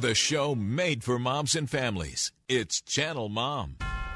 The show made for moms and families. It's Channel Mom.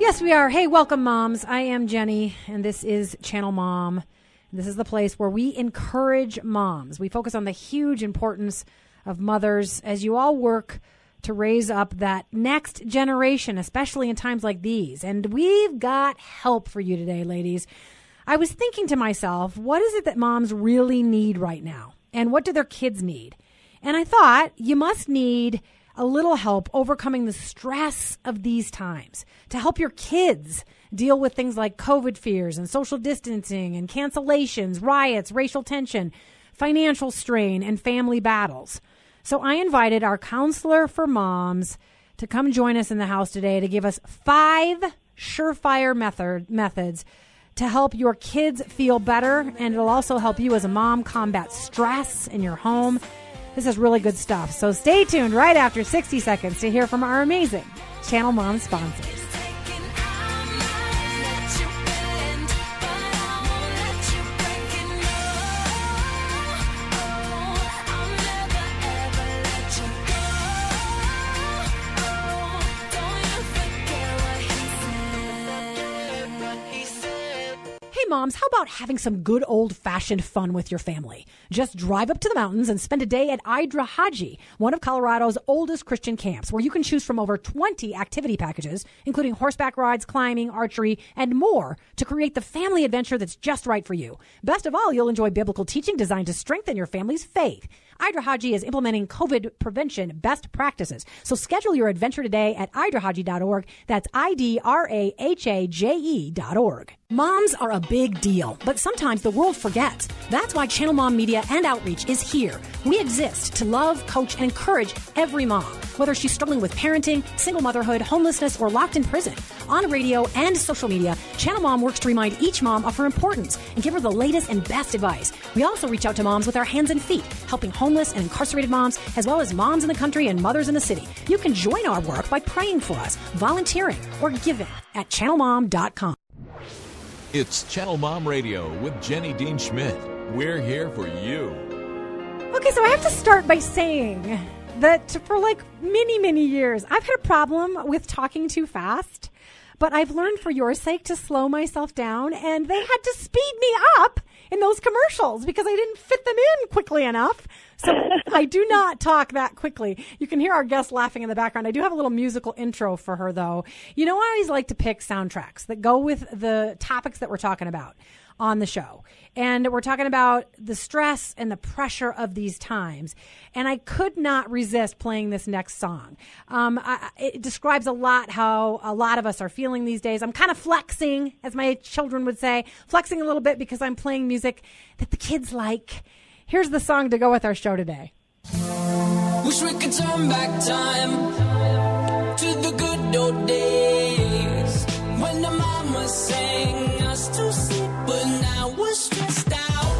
Yes, we are. Hey, welcome, moms. I am Jenny, and this is Channel Mom. This is the place where we encourage moms. We focus on the huge importance of mothers as you all work to raise up that next generation, especially in times like these. And we've got help for you today, ladies. I was thinking to myself, what is it that moms really need right now? And what do their kids need? And I thought you must need a little help overcoming the stress of these times to help your kids deal with things like COVID fears and social distancing and cancellations, riots, racial tension, financial strain, and family battles. So I invited our counselor for moms to come join us in the house today to give us five surefire method, methods to help your kids feel better. And it'll also help you as a mom combat stress in your home this is really good stuff. So stay tuned right after 60 seconds to hear from our amazing Channel Mom sponsors. Moms, how about having some good old fashioned fun with your family? Just drive up to the mountains and spend a day at Id-Ra-Ha-Je, one of Colorado's oldest Christian camps, where you can choose from over 20 activity packages, including horseback rides, climbing, archery, and more to create the family adventure that's just right for you. Best of all, you'll enjoy biblical teaching designed to strengthen your family's faith. Id-Ra-Ha-Je is implementing COVID prevention best practices. So schedule your adventure today at idrahaje.org. That's I-D-R-A-H-A-J-E dot org. Moms are a big deal, but sometimes the world forgets. That's why Channel Mom Media and Outreach is here. We exist to love, coach, and encourage every mom, whether she's struggling with parenting, single motherhood, homelessness, or locked in prison. On radio and social media, Channel Mom works to remind each mom of her importance and give her the latest and best advice. We also reach out to moms with our hands and feet, helping homeless and incarcerated moms, as well as moms in the country and mothers in the city. You can join our work by praying for us, volunteering, or giving at channelmom.com. It's Channel Mom Radio with Jenny Dean Schmidt. We're here for you. Okay, so I have to start by saying that for like many, many years, I've had a problem with talking too fast. But I've learned for your sake to slow myself down, and they had to speed me up in those commercials because I didn't fit them in quickly enough. So I do not talk that quickly. You can hear our guest laughing in the background. I do have a little musical intro for her though. You know, I always like to pick soundtracks that go with the topics that we're talking about on the show. And we're talking about the stress and the pressure of these times. And I could not resist playing this next song. Um, I, it describes a lot how a lot of us are feeling these days. I'm kind of flexing, as my children would say, flexing a little bit because I'm playing music that the kids like. Here's the song to go with our show today. Wish we could turn back time to the good old days when the mama sang us to sleep, but now we're stressed out.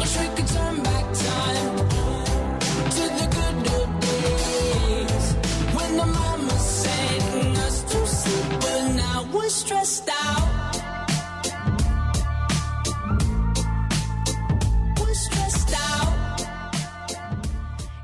Wish we could turn back time to the good old days when the mama sang us to sleep, but now we're stressed out.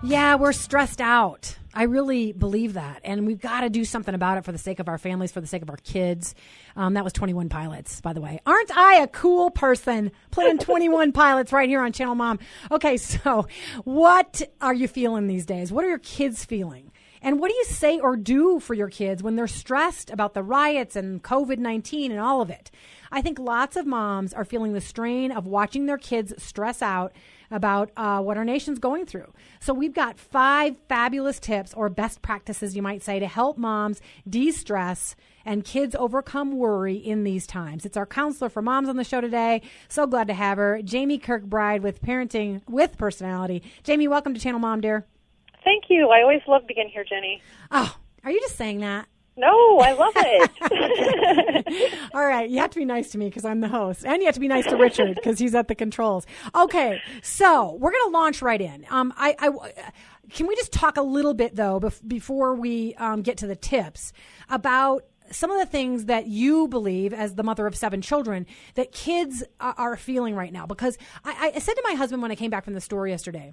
Yeah, we're stressed out. I really believe that. And we've got to do something about it for the sake of our families, for the sake of our kids. Um, that was 21 Pilots, by the way. Aren't I a cool person? Playing 21 Pilots right here on Channel Mom. Okay, so what are you feeling these days? What are your kids feeling? And what do you say or do for your kids when they're stressed about the riots and COVID 19 and all of it? I think lots of moms are feeling the strain of watching their kids stress out about uh, what our nation's going through. So we've got five fabulous tips or best practices, you might say, to help moms de stress and kids overcome worry in these times. It's our counselor for moms on the show today. So glad to have her, Jamie Kirkbride with Parenting with Personality. Jamie, welcome to Channel Mom, dear. Thank you. I always love being here, Jenny. Oh, are you just saying that? No, I love it. All right, you have to be nice to me because I'm the host, and you have to be nice to Richard because he's at the controls. Okay, so we're going to launch right in. Um, I, I, can we just talk a little bit though bef- before we um, get to the tips about some of the things that you believe as the mother of seven children that kids are, are feeling right now? Because I, I said to my husband when I came back from the store yesterday.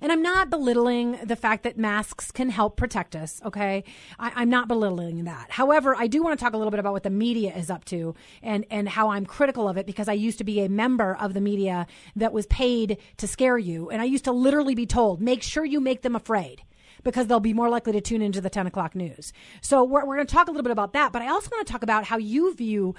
And I'm not belittling the fact that masks can help protect us, okay? I, am not belittling that. However, I do want to talk a little bit about what the media is up to and, and how I'm critical of it because I used to be a member of the media that was paid to scare you. And I used to literally be told, make sure you make them afraid because they'll be more likely to tune into the 10 o'clock news. So we're, we're going to talk a little bit about that, but I also want to talk about how you view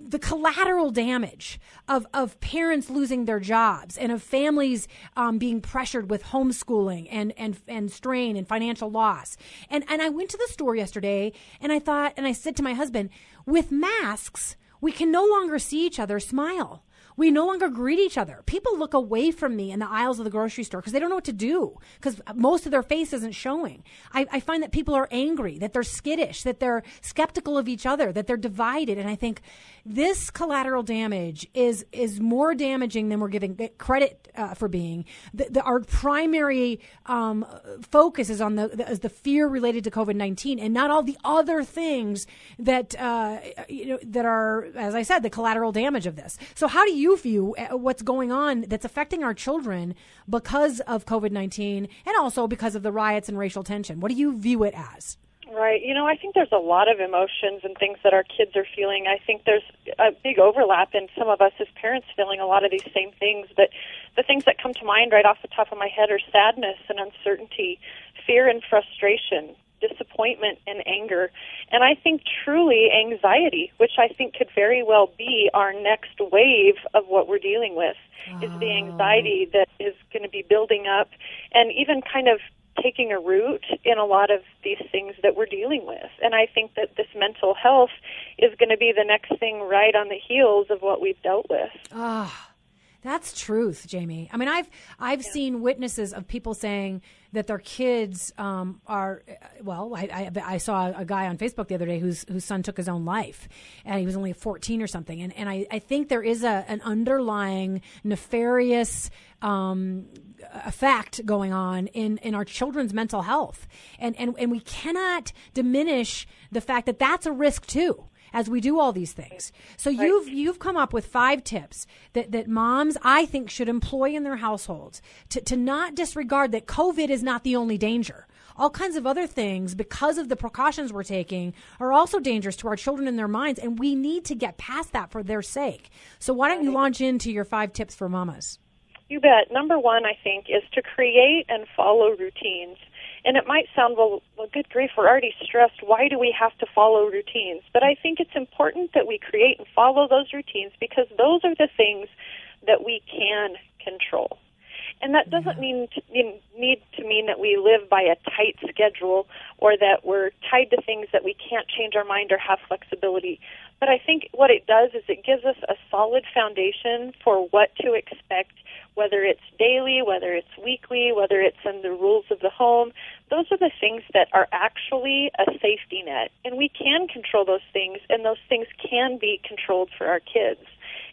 the collateral damage of, of parents losing their jobs and of families um, being pressured with homeschooling and, and, and strain and financial loss. And, and I went to the store yesterday and I thought, and I said to my husband, with masks, we can no longer see each other smile. We no longer greet each other. People look away from me in the aisles of the grocery store because they don't know what to do because most of their face isn't showing. I, I, find that people are angry, that they're skittish, that they're skeptical of each other, that they're divided. And I think this collateral damage is is more damaging than we're giving credit uh, for being. The, the, our primary um, focus is on the, the, is the fear related to COVID nineteen, and not all the other things that uh, you know that are, as I said, the collateral damage of this. So, how do you view uh, what's going on that's affecting our children because of COVID nineteen, and also because of the riots and racial tension? What do you view it as? Right. You know, I think there's a lot of emotions and things that our kids are feeling. I think there's a big overlap in some of us as parents feeling a lot of these same things. But the things that come to mind right off the top of my head are sadness and uncertainty, fear and frustration, disappointment and anger. And I think truly anxiety, which I think could very well be our next wave of what we're dealing with, oh. is the anxiety that is going to be building up and even kind of taking a root in a lot of these things that we're dealing with. And I think that this mental health is going to be the next thing right on the heels of what we've dealt with. Ah. That's truth, Jamie. I mean, I've I've yeah. seen witnesses of people saying that their kids um, are well. I, I, I saw a guy on Facebook the other day whose whose son took his own life, and he was only fourteen or something. And and I, I think there is a an underlying nefarious um, effect going on in, in our children's mental health. And, and, and we cannot diminish the fact that that's a risk too as we do all these things. So right. you've you've come up with five tips that, that moms I think should employ in their households to, to not disregard that COVID is not the only danger. All kinds of other things, because of the precautions we're taking, are also dangerous to our children and their minds, and we need to get past that for their sake. So why don't you launch into your five tips for mamas? You bet. Number one, I think, is to create and follow routines. And it might sound, well, well, good grief, we're already stressed. Why do we have to follow routines? But I think it's important that we create and follow those routines because those are the things that we can control. And that doesn't mean to, need to mean that we live by a tight schedule or that we're tied to things that we can't change our mind or have flexibility. But I think what it does is it gives us a solid foundation for what to expect whether it's daily, whether it's weekly, whether it's in the rules of the home. Those are the things that are actually a safety net. And we can control those things, and those things can be controlled for our kids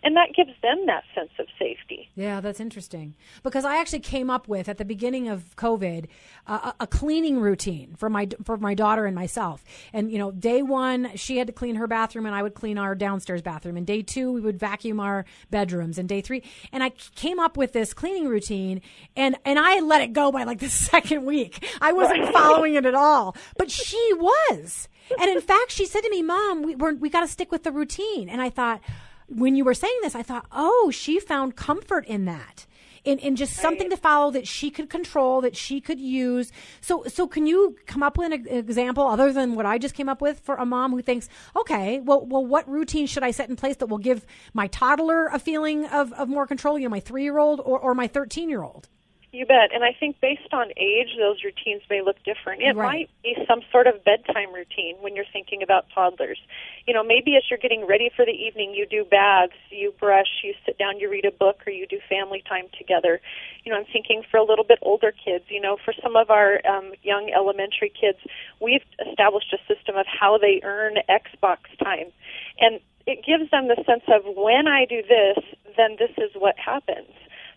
and that gives them that sense of safety. Yeah, that's interesting because I actually came up with at the beginning of COVID uh, a cleaning routine for my for my daughter and myself. And you know, day one she had to clean her bathroom, and I would clean our downstairs bathroom. And day two we would vacuum our bedrooms. And day three, and I came up with this cleaning routine, and and I let it go by like the second week. I wasn't following it at all, but she was. And in fact, she said to me, "Mom, we we got to stick with the routine." And I thought when you were saying this, I thought, oh, she found comfort in that. In, in just right. something to follow that she could control, that she could use. So, so can you come up with an, example other than what I just came up with for a mom who thinks, okay, well, well, what routine should I set in place that will give my toddler a feeling of, of more control, you know, my three year old or, or my 13 year old? You bet. And I think based on age, those routines may look different. It Right. might be some sort of bedtime routine when you're thinking about toddlers. You know, maybe as you're getting ready for the evening, you do baths, you brush, you sit down, you read a book, or you do family time together. You know, I'm thinking for a little bit older kids, you know, for some of our um, young elementary kids, we've established a system of how they earn Xbox time. And it gives them the sense of when I do this, then this is what happens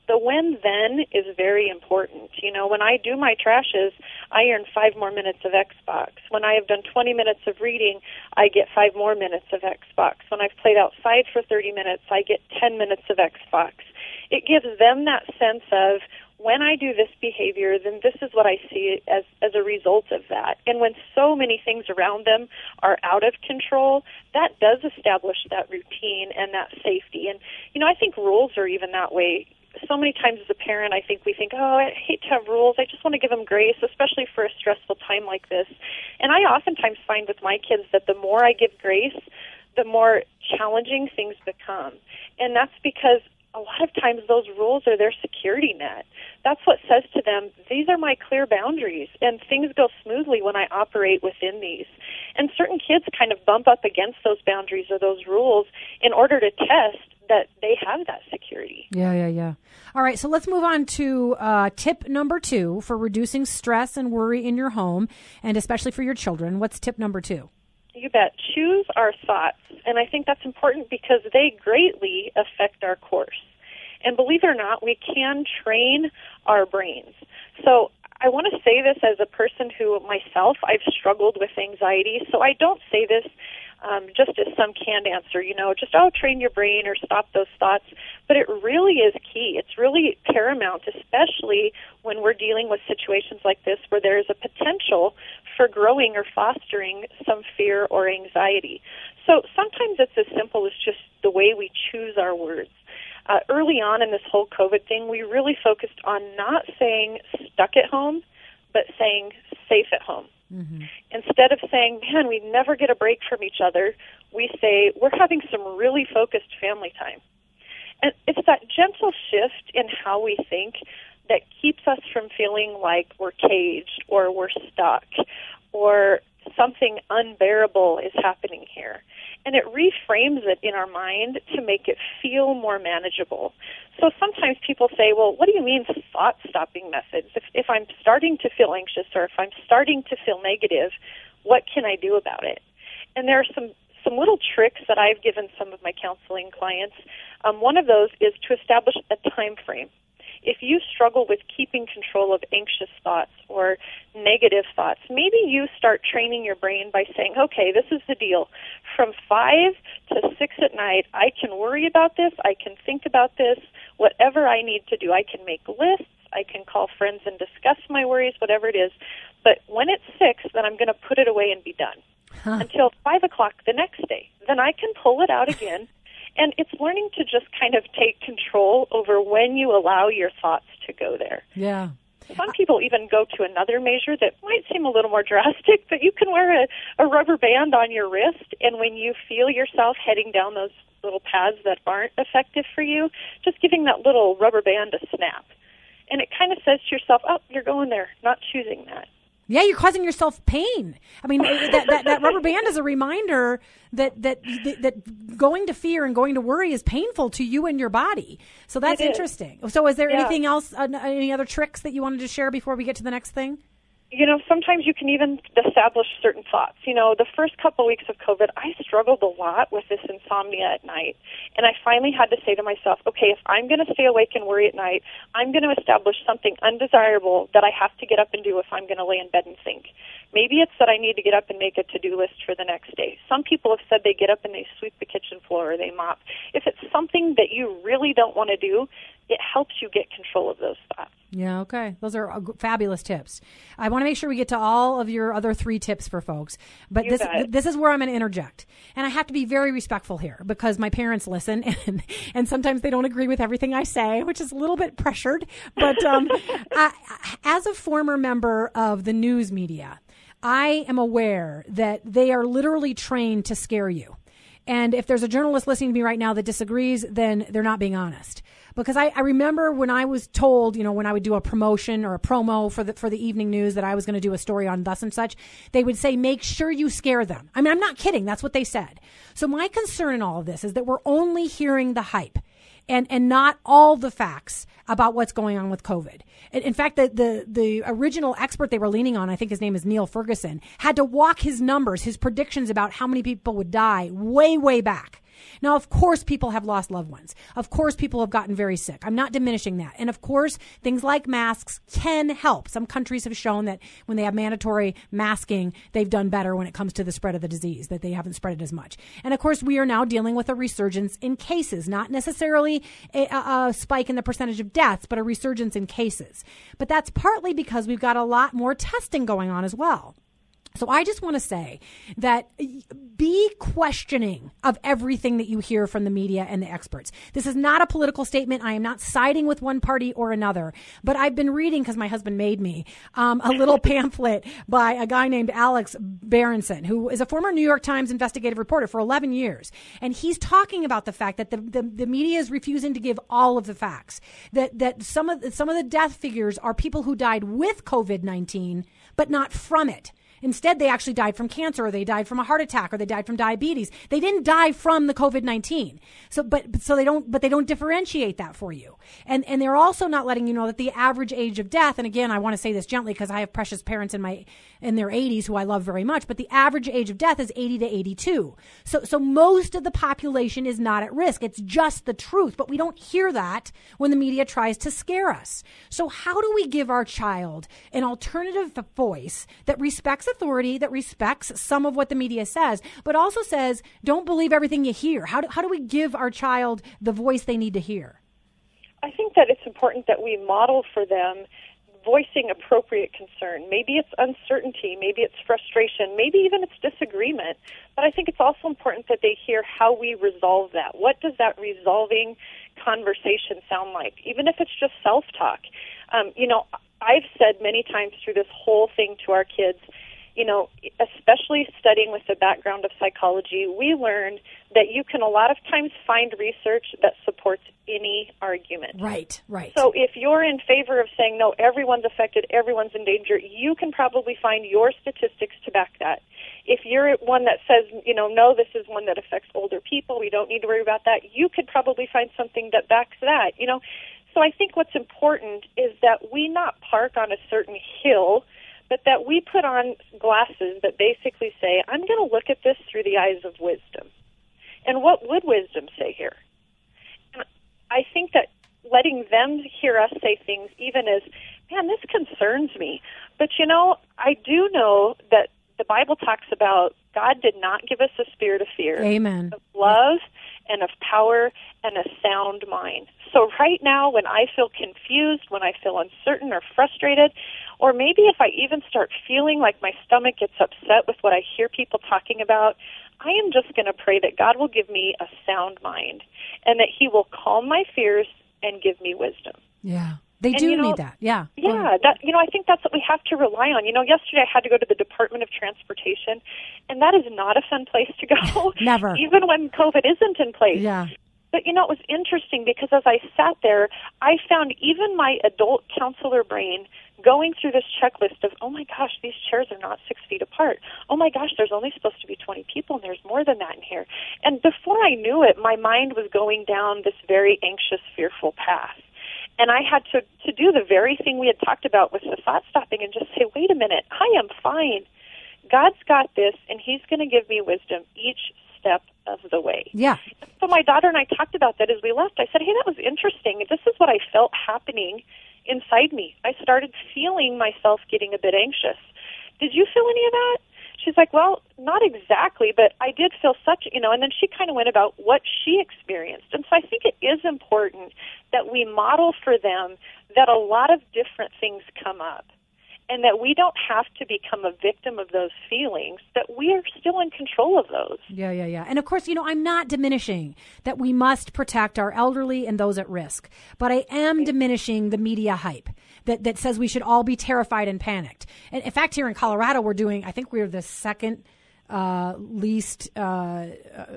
the when then is very important. You know, when I do my trashes, I earn five more minutes of Xbox. When I have done 20 minutes of reading, I get five more minutes of Xbox. When I've played outside for 30 minutes, I get 10 minutes of Xbox. It gives them that sense of when I do this behavior, then this is what I see as as a result of that. And when so many things around them are out of control, that does establish that routine and that safety. And you know, I think rules are even that way so many times as a parent, I think we think, oh, I hate to have rules. I just want to give them grace, especially for a stressful time like this. And I oftentimes find with my kids that the more I give grace, the more challenging things become. And that's because a lot of times those rules are their security net. That's what says to them, these are my clear boundaries, and things go smoothly when I operate within these. And certain kids kind of bump up against those boundaries or those rules in order to test that they have that security. Yeah, yeah, yeah. All right, so let's move on to uh, tip number two for reducing stress and worry in your home, and especially for your children. What's tip number two? You bet. Choose our thoughts. And I think that's important because they greatly affect our course. And believe it or not, we can train our brains. So I want to say this as a person who myself, I've struggled with anxiety. So I don't say this um, just as some canned answer, you know, just, oh, train your brain or stop those thoughts. But it really is key. It's really paramount, especially when we're dealing with situations like this where there's a potential for growing or fostering some fear or anxiety. So sometimes it's as simple as just the way we choose our words. Uh, early on in this whole COVID thing, we really focused on not saying stuck at home, but saying safe at home. Mm-hmm. Instead of saying, man, we never get a break from each other, we say, we're having some really focused family time. And it's that gentle shift in how we think that keeps us from feeling like we're caged or we're stuck or something unbearable is happening here. And it reframes it in our mind to make it feel more manageable. So sometimes people say, well, what do you mean thought stopping methods? If, if I'm starting to feel anxious or if I'm starting to feel negative, what can I do about it? And there are some some little tricks that I've given some of my counseling clients. Um, one of those is to establish a time frame if you struggle with keeping control of anxious thoughts or negative thoughts, maybe you start training your brain by saying, okay, this is the deal. From 5 to 6 at night, I can worry about this, I can think about this, whatever I need to do. I can make lists, I can call friends and discuss my worries, whatever it is. But when it's 6, then I'm going to put it away and be done. Huh. Until 5 o'clock the next day. Then I can pull it out again and it's learning to just kind of take control over when you allow your thoughts to go there. Yeah. Some people even go to another measure that might seem a little more drastic, but you can wear a, a rubber band on your wrist, and when you feel yourself heading down those little paths that aren't effective for you, just giving that little rubber band a snap. And it kind of says to yourself, oh, you're going there, not choosing that. Yeah, you're causing yourself pain. I mean, that, that, that rubber band is a reminder that, that that going to fear and going to worry is painful to you and your body. So that's interesting. So, is there yeah. anything else, uh, any other tricks that you wanted to share before we get to the next thing? You know, sometimes you can even establish certain thoughts. You know, the first couple weeks of COVID, I struggled a lot with this insomnia at night. And I finally had to say to myself, okay, if I'm going to stay awake and worry at night, I'm going to establish something undesirable that I have to get up and do if I'm going to lay in bed and think. Maybe it's that I need to get up and make a to-do list for the next day. Some people have said they get up and they sweep the kitchen floor or they mop. If it's something that you really don't want to do, it helps you get control of those thoughts. Yeah, okay. Those are uh, fabulous tips. I want to make sure we get to all of your other three tips for folks. But you this this is where I'm going to interject. And I have to be very respectful here because my parents listen and, and sometimes they don't agree with everything I say, which is a little bit pressured. But um, I, as a former member of the news media, I am aware that they are literally trained to scare you And if there's a journalist listening to me right now that disagrees, then they're not being honest. Because I, I remember when I was told, you know, when I would do a promotion or a promo for the for the evening news that I was going to do a story on thus and such, they would say, make sure you scare them. I mean, I'm not kidding. That's what they said. So my concern in all of this is that we're only hearing the hype and and not all the facts about what's going on with COVID. In, fact, the, the the original expert they were leaning on, I think his name is Neil Ferguson, had to walk his numbers, his predictions about how many people would die way way back. Now, of course, people have lost loved ones. Of course, people have gotten very sick. I'm not diminishing that. And of course, things like masks can help. Some countries have shown that when they have mandatory masking, they've done better when it comes to the spread of the disease, that they haven't spread it as much. And of course, we are now dealing with a resurgence in cases, not necessarily a, a spike in the percentage of deaths, but a resurgence in cases. But that's partly because we've got a lot more testing going on as well. So I just want to say that be questioning of everything that you hear from the media and the experts. This is not a political statement. I am not siding with one party or another, but I've been reading because my husband made me um, a little pamphlet by a guy named Alex Berenson, who is a former New York Times investigative reporter for 11 years, and he's talking about the fact that the, the, the media is refusing to give all of the facts. That that some of some of the death figures are people who died with COVID 19, but not from it. Instead, they actually died from cancer or they died from a heart attack or they died from diabetes. They didn't die from the COVID-19. So, but, so they don't, but they don't differentiate that for you. And, and they're also not letting you know that the average age of death, and again, I want to say this gently because I have precious parents in my, in their 80s who I love very much, but the average age of death is 80 to 82. So, so most of the population is not at risk. It's just the truth, but we don't hear that when the media tries to scare us. So how do we give our child an alternative voice that respects authority, that respects some of what the media says, but also says, don't believe everything you hear? How do, how do we give our child the voice they need to hear? I think that it's important that we model for them voicing appropriate concern. Maybe it's uncertainty, maybe it's frustration, maybe even it's disagreement. But I think it's also important that they hear how we resolve that. What does that resolving conversation sound like? Even if it's just self talk. Um, you know, I've said many times through this whole thing to our kids, you know, especially studying with the background of psychology, we learned that you can a lot of times find research that supports any argument. Right, right. So if you're in favor of saying, no, everyone's affected, everyone's in danger, you can probably find your statistics to back that. If you're one that says, you know, no, this is one that affects older people, we don't need to worry about that, you could probably find something that backs that, you know. So I think what's important is that we not park on a certain hill but that we put on glasses that basically say, I'm going to look at this through the eyes of wisdom. And what would wisdom say here? And I think that letting them hear us say things, even as, man, this concerns me. But you know, I do know that the Bible talks about God did not give us a spirit of fear. Amen. Of love and of power and a sound mind. So right now, when I feel confused, when I feel uncertain or frustrated, or maybe if I even start feeling like my stomach gets upset with what I hear people talking about, I am just going to pray that God will give me a sound mind and that He will calm my fears and give me wisdom. Yeah. They And, do you know, need that. Yeah. Yeah, that you know, I think that's what we have to rely on. You know, yesterday I had to go to the Department of Transportation, and that is not a fun place to go. Never. even when COVID isn't in place. Yeah. But you know, it was interesting because as I sat there, I found even my adult counselor brain going through this checklist of, oh my gosh, these chairs are not six feet apart. Oh my gosh, there's only supposed to be 20 people and there's more than that in here. And before I knew it, my mind was going down this very anxious, fearful path. And I had to, to do the very thing we had talked about with the thought stopping and just say, wait a minute, I am fine. God's got this and He's going to give me wisdom each step of the way. Yeah. So my daughter and I talked about that as we left. I said, "Hey, that was interesting. This is what I felt happening inside me. I started feeling myself getting a bit anxious. Did you feel any of that?" She's like, "Well, not exactly, but I did feel such, you know." And then she kind of went about what she experienced. And so I think it is important that we model for them that a lot of different things come up and that we don't have to become a victim of those feelings, that we are still in control of those. Yeah, yeah, yeah. And of course, you know, I'm not diminishing that we must protect our elderly and those at risk, but I am diminishing the media hype that, that says we should all be terrified and panicked. And in fact, here in Colorado, we're doing, I think we're the second uh, least, uh, uh,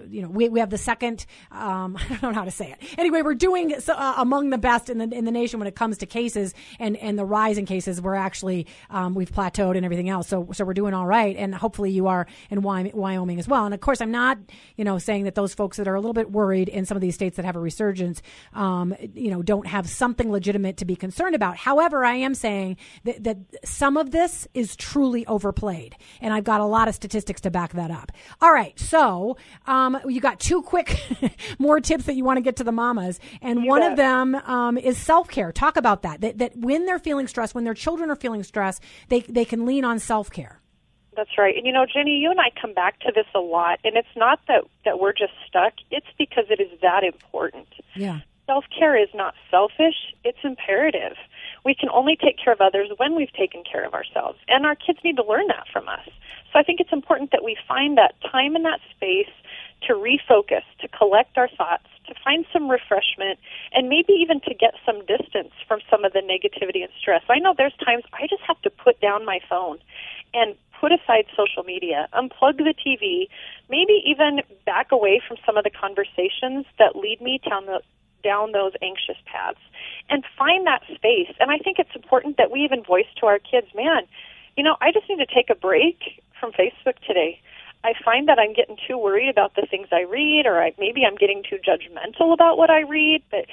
you know, we, we have the second. Um, I don't know how to say it. Anyway, we're doing so, uh, among the best in the in the nation when it comes to cases and and the rise in cases. We're actually um, we've plateaued and everything else. So so we're doing all right, and hopefully you are in Wyoming as well. And of course, I'm not you know saying that those folks that are a little bit worried in some of these states that have a resurgence, um, you know, don't have something legitimate to be concerned about. However, I am saying that, that some of this is truly overplayed, and I've got a lot of statistics to back that up. All right, so um, you got two quick more tips that you want to get to the mamas, and You one bet. of them um, is self care. Talk about that. that. That when they're feeling stressed, when their children are feeling stressed, they they can lean on self care. That's right. And you know, Jenny, you and I come back to this a lot, and it's not that that we're just stuck. It's because it is that important. Yeah. Self care is not selfish, it's imperative. We can only take care of others when we've taken care of ourselves. And our kids need to learn that from us. So I think it's important that we find that time and that space to refocus, to collect our thoughts, to find some refreshment, and maybe even to get some distance from some of the negativity and stress. I know there's times I just have to put down my phone and put aside social media, unplug the TV, maybe even back away from some of the conversations that lead me down the down those anxious paths and find that space. And I think it's important that we even voice to our kids, man, you know, I just need to take a break from Facebook today. I find that I'm getting too worried about the things I read, or I, maybe I'm getting too judgmental about what I read. But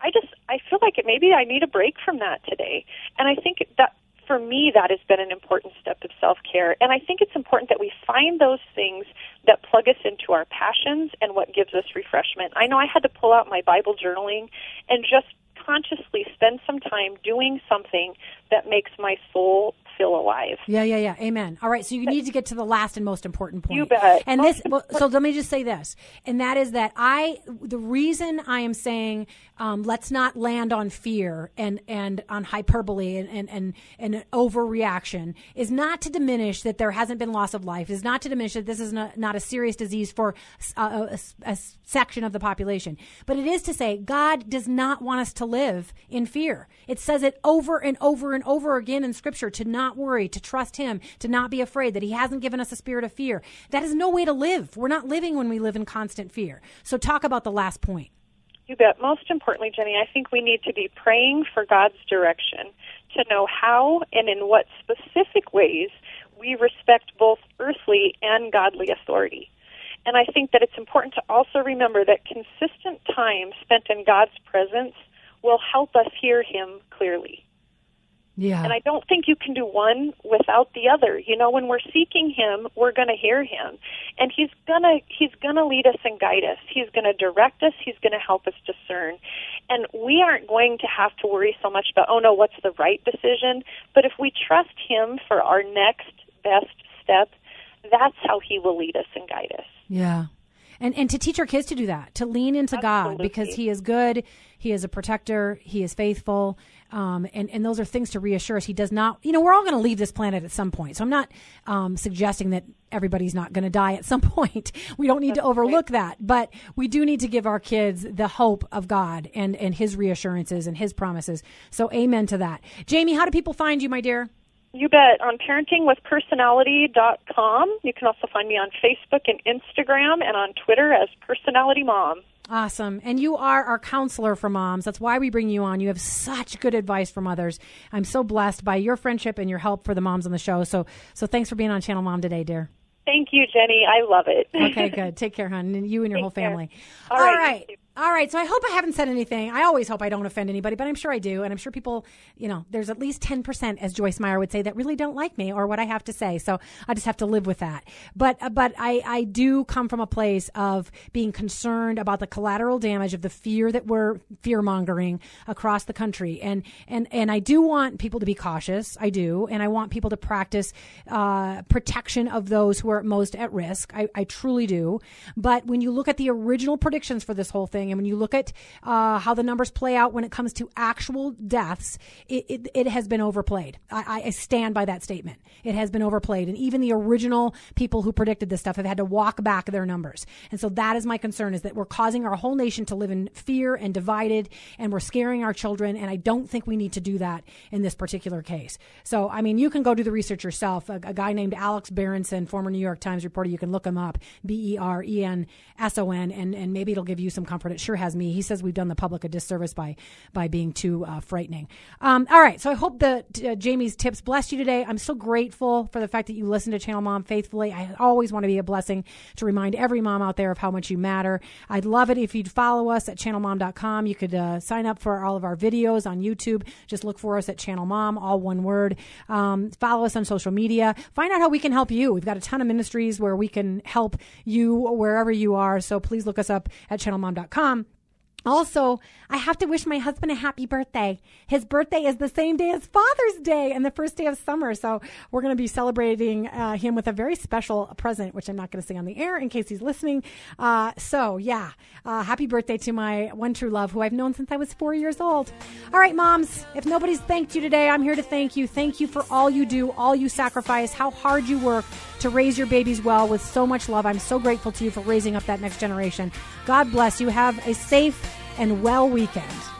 I just I feel like it, maybe I need a break from that today. And I think that for me that has been an important step of self care. And I think it's important that we find those things that plug us into our passions and what gives us refreshment. I know I had to pull out my Bible journaling and just consciously spend some time doing something that makes my soul feel alive. Yeah, yeah, yeah. Amen. All right. So you need to get to the last and most important point. You bet. And this, well, so let me just say this, and that is that I, the reason I am saying, um, let's not land on fear and and on hyperbole and and and, and an overreaction is not to diminish that there hasn't been loss of life. Is not to diminish that this is not, not a serious disease for a, a, a section of the population, but it is to say God does not want us to live in fear. It says it over and over and over again in Scripture to not worry, to trust Him, to not be afraid, that He hasn't given us a spirit of fear. That is no way to live. We're not living when we live in constant fear. So, talk about the last point. You bet. Most importantly, Jenny, I think we need to be praying for God's direction to know how and in what specific ways we respect both earthly and godly authority. And I think that it's important to also remember that consistent time spent in God's presence will help us hear Him clearly. Yeah. And I don't think you can do one without the other. You know, when we're seeking him, we're going to hear him. And he's going to he's going to lead us and guide us. He's going to direct us, he's going to help us discern. And we aren't going to have to worry so much about, oh no, what's the right decision? But if we trust him for our next best step, that's how he will lead us and guide us. Yeah. And and to teach our kids to do that, to lean into God because He is good, He is a protector, He is faithful, um, and and those are things to reassure us. He does not, you know, we're all going to leave this planet at some point. So I'm not um, suggesting that everybody's not going to die at some point. We don't need to overlook that, but we do need to give our kids the hope of God and and His reassurances and His promises. So amen to that. Jamie, how do people find you, my dear? You bet. On parentingwithpersonality.com. You can also find me on Facebook and Instagram and on Twitter as Personality Mom. Awesome. And you are our counselor for moms. That's why we bring you on. You have such good advice from others. I'm so blessed by your friendship and your help for the moms on the show. So so thanks for being on Channel Mom today, dear. Thank you, Jenny. I love it. Okay, good. Take care, hon, and you and your Take whole care. family. All All right, right. All right. So I hope I haven't said anything. I always hope I don't offend anybody, but I'm sure I do. And I'm sure people, you know, there's at least 10%, as Joyce Meyer would say, that really don't like me or what I have to say. So I just have to live with that. But, uh, but I, I do come from a place of being concerned about the collateral damage of the fear that we're fear mongering across the country. And, and, and I do want people to be cautious. I do. And I want people to practice, uh, protection of those who are most at risk. I, I truly do. But when you look at the original predictions for this whole thing, And when you look at uh, how the numbers play out when it comes to actual deaths, it, it, it has been overplayed. I, I stand by that statement. It has been overplayed. And even the original people who predicted this stuff have had to walk back their numbers. And so that is my concern is that we're causing our whole nation to live in fear and divided and we're scaring our children. And I don't think we need to do that in this particular case. So, I mean, you can go do the research yourself. A, a guy named Alex Berenson, former New York Times reporter, you can look him up. B E R E N S O N, and and maybe it'll give you some comfort. It sure has me. He says we've done the public a disservice by by being too uh, frightening. Um, all right, so I hope that uh, Jamie's tips blessed you today. I'm so grateful for the fact that you listen to Channel Mom faithfully. I always want to be a blessing to remind every mom out there of how much you matter. I'd love it if you'd follow us at channelmom.com. You could uh, sign up for all of our videos on YouTube. Just look for us at Channel Mom, all one word. Um, follow us on social media. Find out how we can help you. We've got a ton of ministries where we can help you wherever you are. So please look us up at channelmom.com come also, I have to wish my husband a happy birthday. His birthday is the same day as Father's Day and the first day of summer. So we're going to be celebrating uh, him with a very special present, which I'm not going to say on the air in case he's listening. Uh, so yeah, uh, happy birthday to my one true love who I've known since I was four years old. All right, moms, if nobody's thanked you today, I'm here to thank you. Thank you for all you do, all you sacrifice, how hard you work to raise your babies well with so much love. I'm so grateful to you for raising up that next generation. God bless you. Have a safe and well weekend.